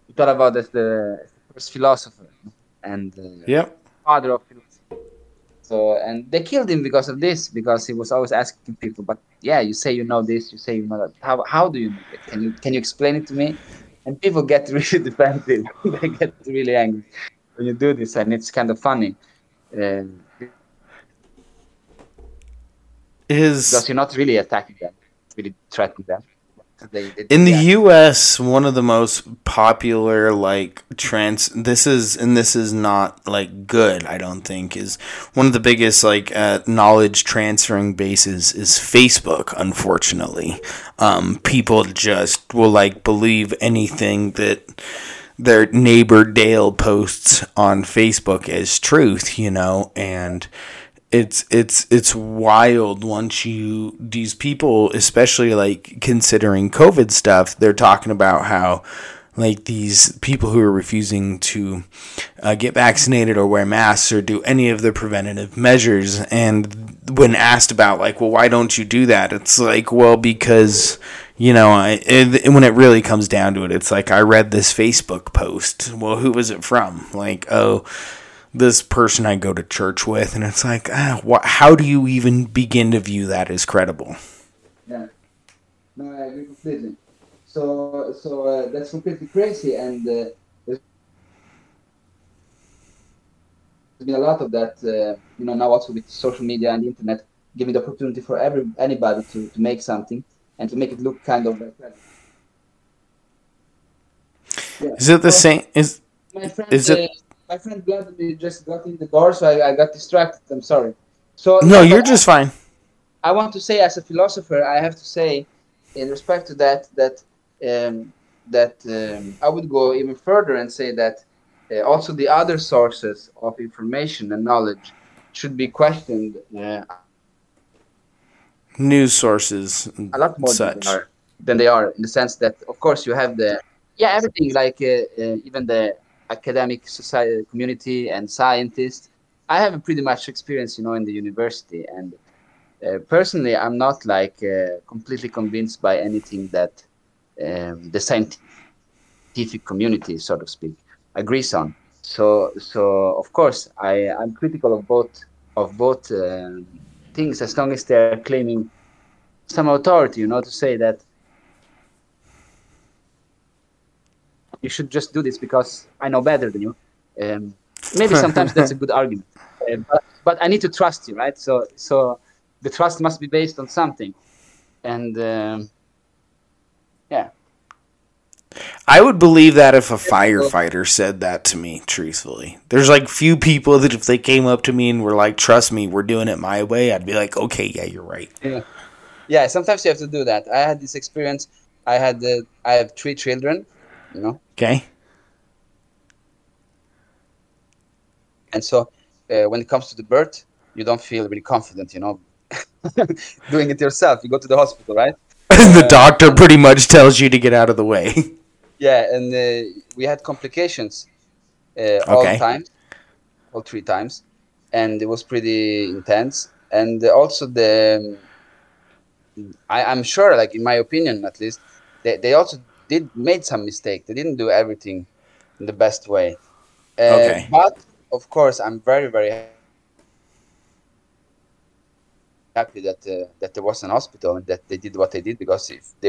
You thought about this, the first philosopher and uh, Yep. father of philosophy. So and they killed him because of this, because he was always asking people, but yeah, you say you know this, you say you know that. How how do you know it? Can you can you explain it to me? And people get really defensive. they get really angry when you do this, and it's kind of funny. Um, Is because you're not really attacking them, really threatening them. They, they, in the yeah. U.S. one of the most popular like trans. This is and this is not like good. I don't think is one of the biggest like uh, knowledge transferring bases is Facebook. Unfortunately, um, people just will like believe anything that their neighbor Dale posts on Facebook as truth. You know, and it's it's it's wild once you these people especially like considering covid stuff they're talking about how like these people who are refusing to uh, get vaccinated or wear masks or do any of the preventative measures and when asked about like well why don't you do that it's like well because you know I, it, when it really comes down to it it's like i read this facebook post well who was it from like oh this person I go to church with, and it's like, ah, wh- how do you even begin to view that as credible? Yeah. No, I agree completely. So, so uh, that's completely crazy, and uh, there's been a lot of that. Uh, you know, now also with social media and the internet, giving the opportunity for every anybody to, to make something and to make it look kind of like that. Yeah. Is it the So, same? Is My friend, is it- uh, my friend Vladimir just got in the door, so I, I got distracted. I'm sorry. So no? yeah, You're just fine. I want to say, as a philosopher, I have to say, in respect to that, that um, that um, I would go even further and say that uh, also the other sources of information and knowledge should be questioned uh, News sources, a lot more than such. they, are, than they are, in the sense that, of course, you have the yeah everything like uh, uh, even the academic society community and scientists. I have a pretty much experience, you know, in the university, and uh, personally, I'm not like uh, completely convinced by anything that um, the scientific community, so to speak, agrees on. So, so of course, I I'm critical of both of both um things as long as they're claiming some authority, you know, to say that you should just do this because I know better than you. Um, maybe sometimes that's a good argument, uh, but, but I need to trust you, right? So, so the trust must be based on something, and um, I would believe that if a firefighter said that to me, truthfully. There's like few people that if they came up to me and were like, "Trust me, we're doing it my way," I'd be like, "Okay, yeah, you're right." Yeah, yeah. Sometimes you have to do that. I had this experience. I had the. I have three children, you know, Okay. and so uh, when it comes to the birth, you don't feel really confident, you know, doing it yourself. You go to the hospital, right? the doctor pretty much tells you to get out of the way. Yeah, and uh, we had complications uh, all Okay. times, all three times, and it was pretty intense. And also the, I, I'm sure, like in my opinion at least, they, they also did made some mistake. They didn't do everything in the best way. Uh, Okay. But of course, I'm very very happy that uh, that there was an hospital and that they did what they did because if they weren't there, it would have been much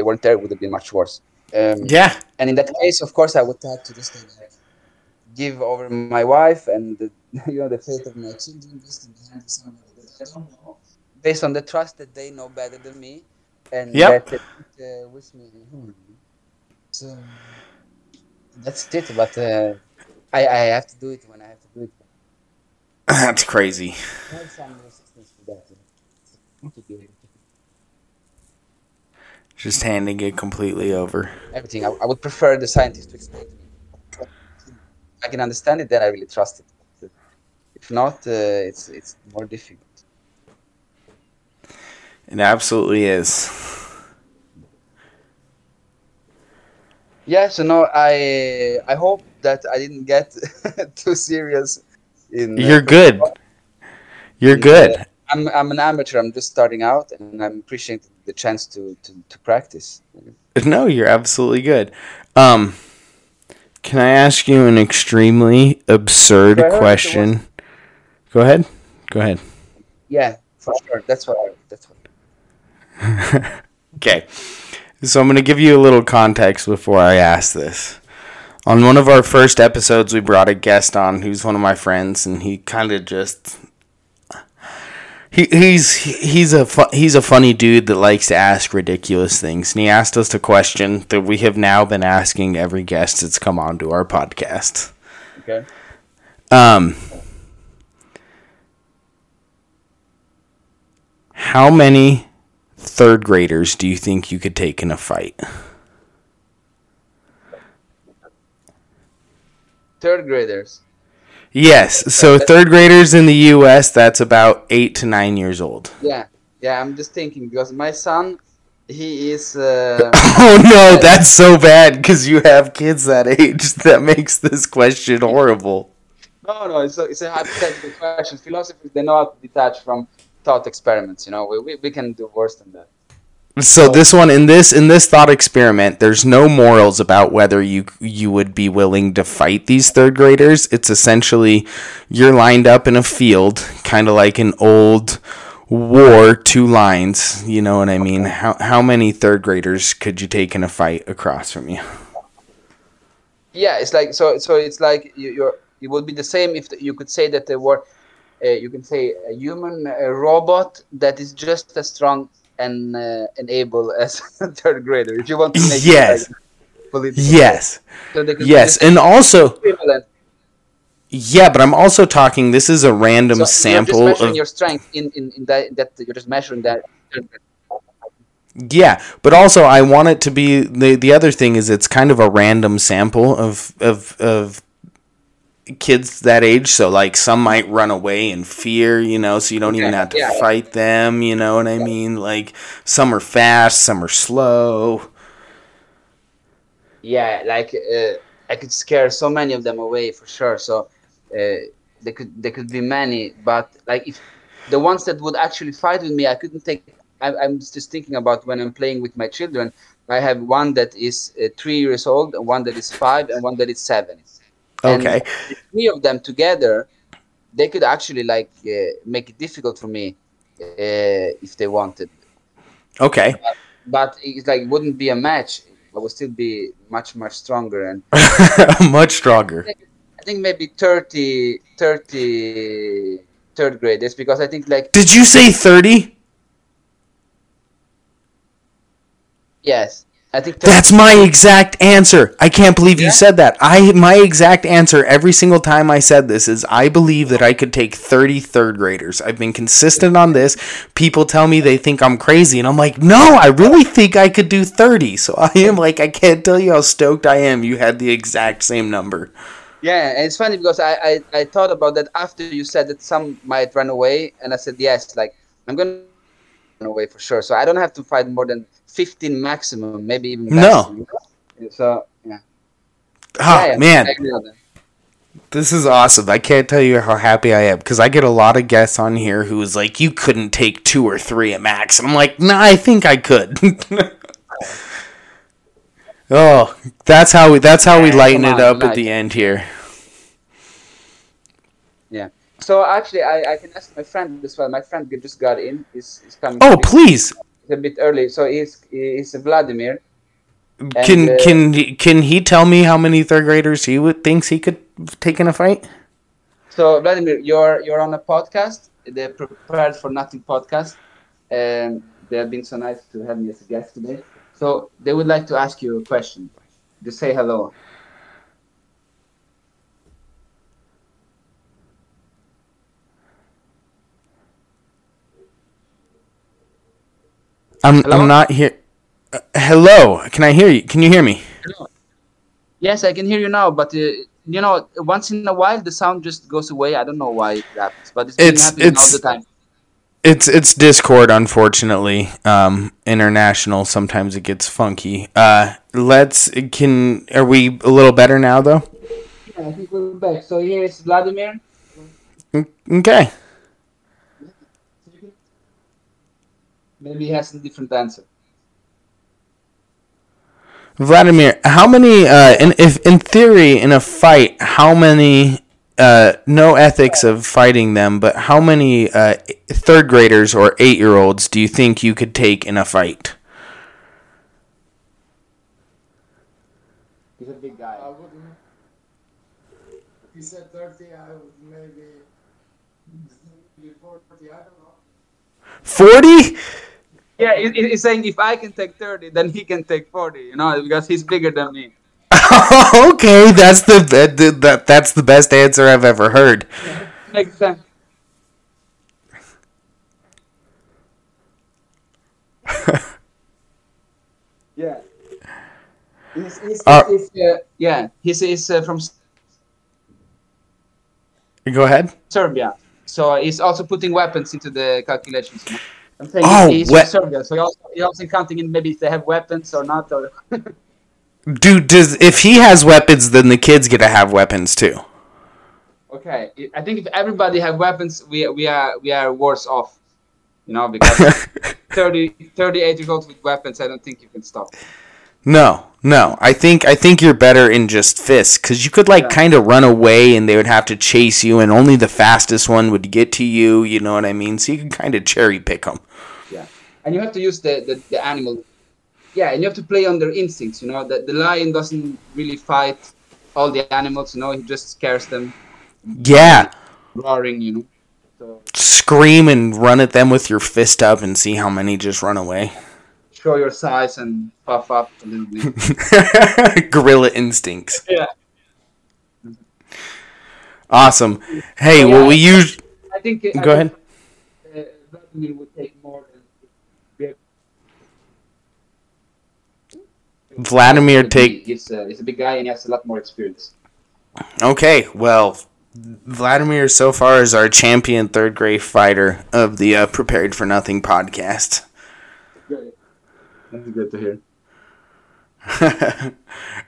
worse. Um, yeah. and in that case, of course, I would have to just like, give over my wife and the, you know the fate of my children just in the hands of somebody that I don't know, based on the trust that they know better than me, and Yep. that they uh, wish me. So that's it. But uh, I I have to do it when I have to do it. That's crazy. I have some resistance to that. you know. To do it. Just handing it completely over. Everything. I, I would prefer the scientist to explain to me. I can understand it, then I really trust it. If not, uh, it's it's more difficult. It absolutely is. Yeah. So no, I I hope that I didn't get too serious. In uh, You're good. You're good. I'm I'm an amateur. I'm just starting out, and I'm appreciating the chance to to, to practice. No, you're absolutely good. Um, can I ask you an extremely absurd Sure, if it question? Go ahead. Go ahead. Yeah, for sure. That's what. I, that's what. Okay. So I'm going to give you a little context before I ask this. On one of our first episodes, we brought a guest on who's one of my friends, and he kind of just he, he's he's a fu- he's a funny dude that likes to ask ridiculous things, and he asked us a question that we have now been asking every guest that's come on to our podcast. Okay. Um, how many third graders do you think you could take in a fight? Third graders. Yes. So third graders in the U.S. That's about eight to nine years old. Yeah, yeah. I'm just thinking because my son, he is. Uh, Oh no, that's so bad because you have kids that age. That makes this question horrible. no, no. It's a, it's a hypothetical question. Philosophers they know how to detach from thought experiments. You know, we, we, we can do worse than that. So this one in this in this thought experiment, there's no morals about whether you you would be willing to fight these third graders. It's essentially you're lined up in a field, kind of like an old war, two lines. You know what I mean? How how many third graders could you take in a fight across from you? Yeah, it's like so. So it's like you, you're. It would be the same if you could say that there were. Uh, you can say a human a robot that is just as strong and uh, and able as third grader. If you want to make Yes. it like political. Yes, So they could be yes, and also equivalent. yeah, but I'm also talking. This is a random So sample You're just measuring of your strength in, in, in that, that you're just measuring that. Yeah, but also I want it to be the the other thing is it's kind of a random sample of of of kids that age. So like some might run away in fear, you know, so you don't even have to yeah. fight them. You know what I mean? Like some are fast, some are slow. Yeah, like uh, I could scare so many of them away for sure. So uh, there could there could be many, but like if the ones that would actually fight with me, I couldn't take. I, I'm just thinking about when I'm playing with my children. I have one that is uh, three years old, and one that is five, and one that is seven. And Okay. the three of them together, they could actually like uh, make it difficult for me uh, if they wanted. Okay. But it's like it wouldn't be a match. I would still be much much stronger and. Much stronger. I think maybe 30, 30 third graders because I think like Did you say 30? yes, I think That's my exact answer. I can't believe you said that. I my exact answer every single time I said this is I believe that I could take 30 third graders. I've been consistent on this. People tell me they think I'm crazy and I'm like, "No, I really think I could do 30." So I am like I can't tell you how stoked I am you had the exact same number. Yeah, and it's funny because I, I, I thought about that after you said that some might run away, and I said yes, like I'm gonna run away for sure. So I don't have to fight more than 15 maximum, maybe even less. No. So yeah. Oh, Yeah, man. I agree on that. This is awesome. I can't tell you how happy I am because I get a lot of guests on here who is like, "You couldn't take two or three at max," and I'm like, "Nah, I think I could." oh, that's how we. That's how we lighten it up at the end here. Yeah. So actually, I, I can ask my friend as well. My friend just got in. Is he's coming. Oh, please, a bit early. So he's he's Vladimir. can uh, can he- can he tell me how many third graders he would thinks he could take in a fight? So Vladimir, you're you're on a podcast, the Prepared for Nothing podcast, and they have been so nice to have me as a guest today. So they would like to ask you a question. Just say hello. I'm Hello? I'm not here. Uh, hello, can I hear you? Can you hear me? Yes, I can hear you now, but uh, you know, once in a while the sound just goes away. I don't know why it happens, but it's been It's- happening it's- all the time. It's it's Discord, unfortunately. Um, international. Sometimes it gets funky. Uh, let's. Can are we a little better now though? Yeah, I think we're back. So here is Vladimir. Okay. Maybe he has a different answer. Vladimir, how many? Uh, in if in theory in a fight, how many? Uh, no ethics of fighting them, but how many uh, third graders or eight year olds do you think you could take in a fight? He's a big guy. I wouldn't. If you said 30, I would maybe. maybe 40, I don't know. Forty? Yeah, he- he- he's saying if I can take 30, then he can take 40, you know, because he's bigger than me. okay, that's the that, that that's the best answer I've ever heard. Makes sense. yeah. He's, he's, Uh, he's, uh, yeah, he's, he's uh, from Go ahead. Serbia. So he's also putting weapons into the calculations. I'm saying Oh, he's we- Serbia, so he also, he also counting in maybe if they have weapons or not. Or Dude, does if he has weapons, then the kids get to have weapons too. okay, I think if everybody have weapons, we we are we are worse off. You know, because 30, 38 years old with weapons, I don't think you can stop. No, no. I think I think you're better in just fists because you could like Yeah. kind of run away and they would have to chase you, and only the fastest one would get to you. You know what I mean? So you can kind of cherry pick them. Yeah, and you have to use the, the, the animal. Yeah, and you have to play on their instincts. You know, the, the lion doesn't really fight all the animals. You know, he just scares them, Yeah, roaring. You know, so scream and run at them with your fist up and see how many just run away. Show your size and puff up a little bit. Gorilla instincts. yeah, Awesome. Hey, Oh, well yeah. we use. I think. I Go ahead. think, Uh, Vladimir would take more than. Vladimir take He's, uh, he's a big guy and he has a lot more experience. Okay, well, Vladimir so far is our champion third grade fighter of the uh, Prepared for Nothing podcast. Good. That's good to hear.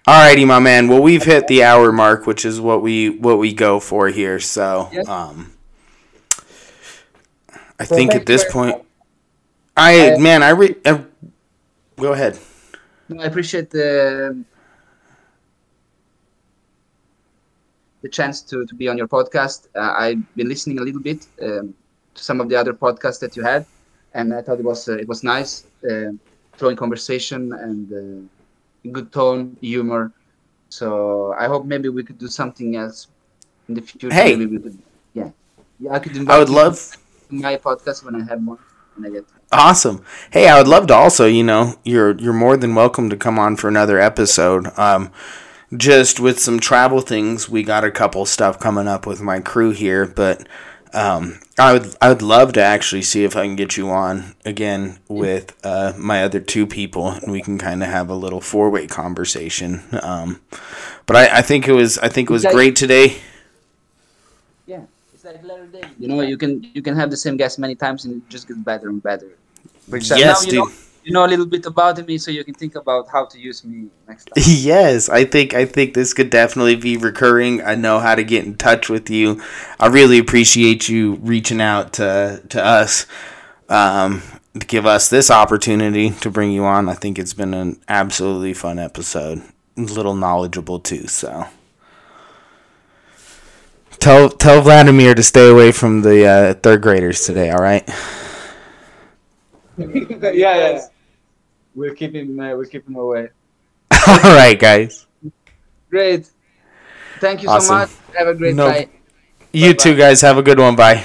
Alrighty, my man. Well, we've hit the hour mark, which is what we what we go for here. So, Yes. um, I think at this point, I Uh, man, I re- uh, go ahead. I appreciate the the chance to, to be on your podcast. Uh, I've been listening a little bit um, to some of the other podcasts that you had, and I thought it was uh, it was nice, uh, flowing conversation and uh, good tone, humor. So I hope maybe we could do something else in the future. Hey. maybe we could, yeah, yeah. I could invite I would love. my podcast when I have more. when I get. Awesome. Hey, I would love to also, you know, you're you're more than welcome to come on for another episode. Um, just with some travel things, we got a couple stuff coming up with my crew here, but um, I would I would love to actually see if I can get you on again with uh, my other two people, and we can kind of have a little four way conversation. Um, but I, I think it was I think it was great today. Yeah, it's like Larry day. You know, you can you can have the same guest many times and it just gets better and better. For example, Yes, now you know, dude. You know a little bit about me, so you can think about how to use me next time. Yes, I think I think this could definitely be recurring. I know how to get in touch with you. I really appreciate you reaching out to to us um, to give us this opportunity to bring you on. I think it's been an absolutely fun episode, a little knowledgeable too. So tell tell Vladimir to stay away from the uh, third graders today. All right. yeah, yeah. We'll keep him. Uh, we'll keep him away. all right, guys. Great. Thank you Awesome. so much. Have a great No- night. You Bye-bye. two guys have a good one. Bye.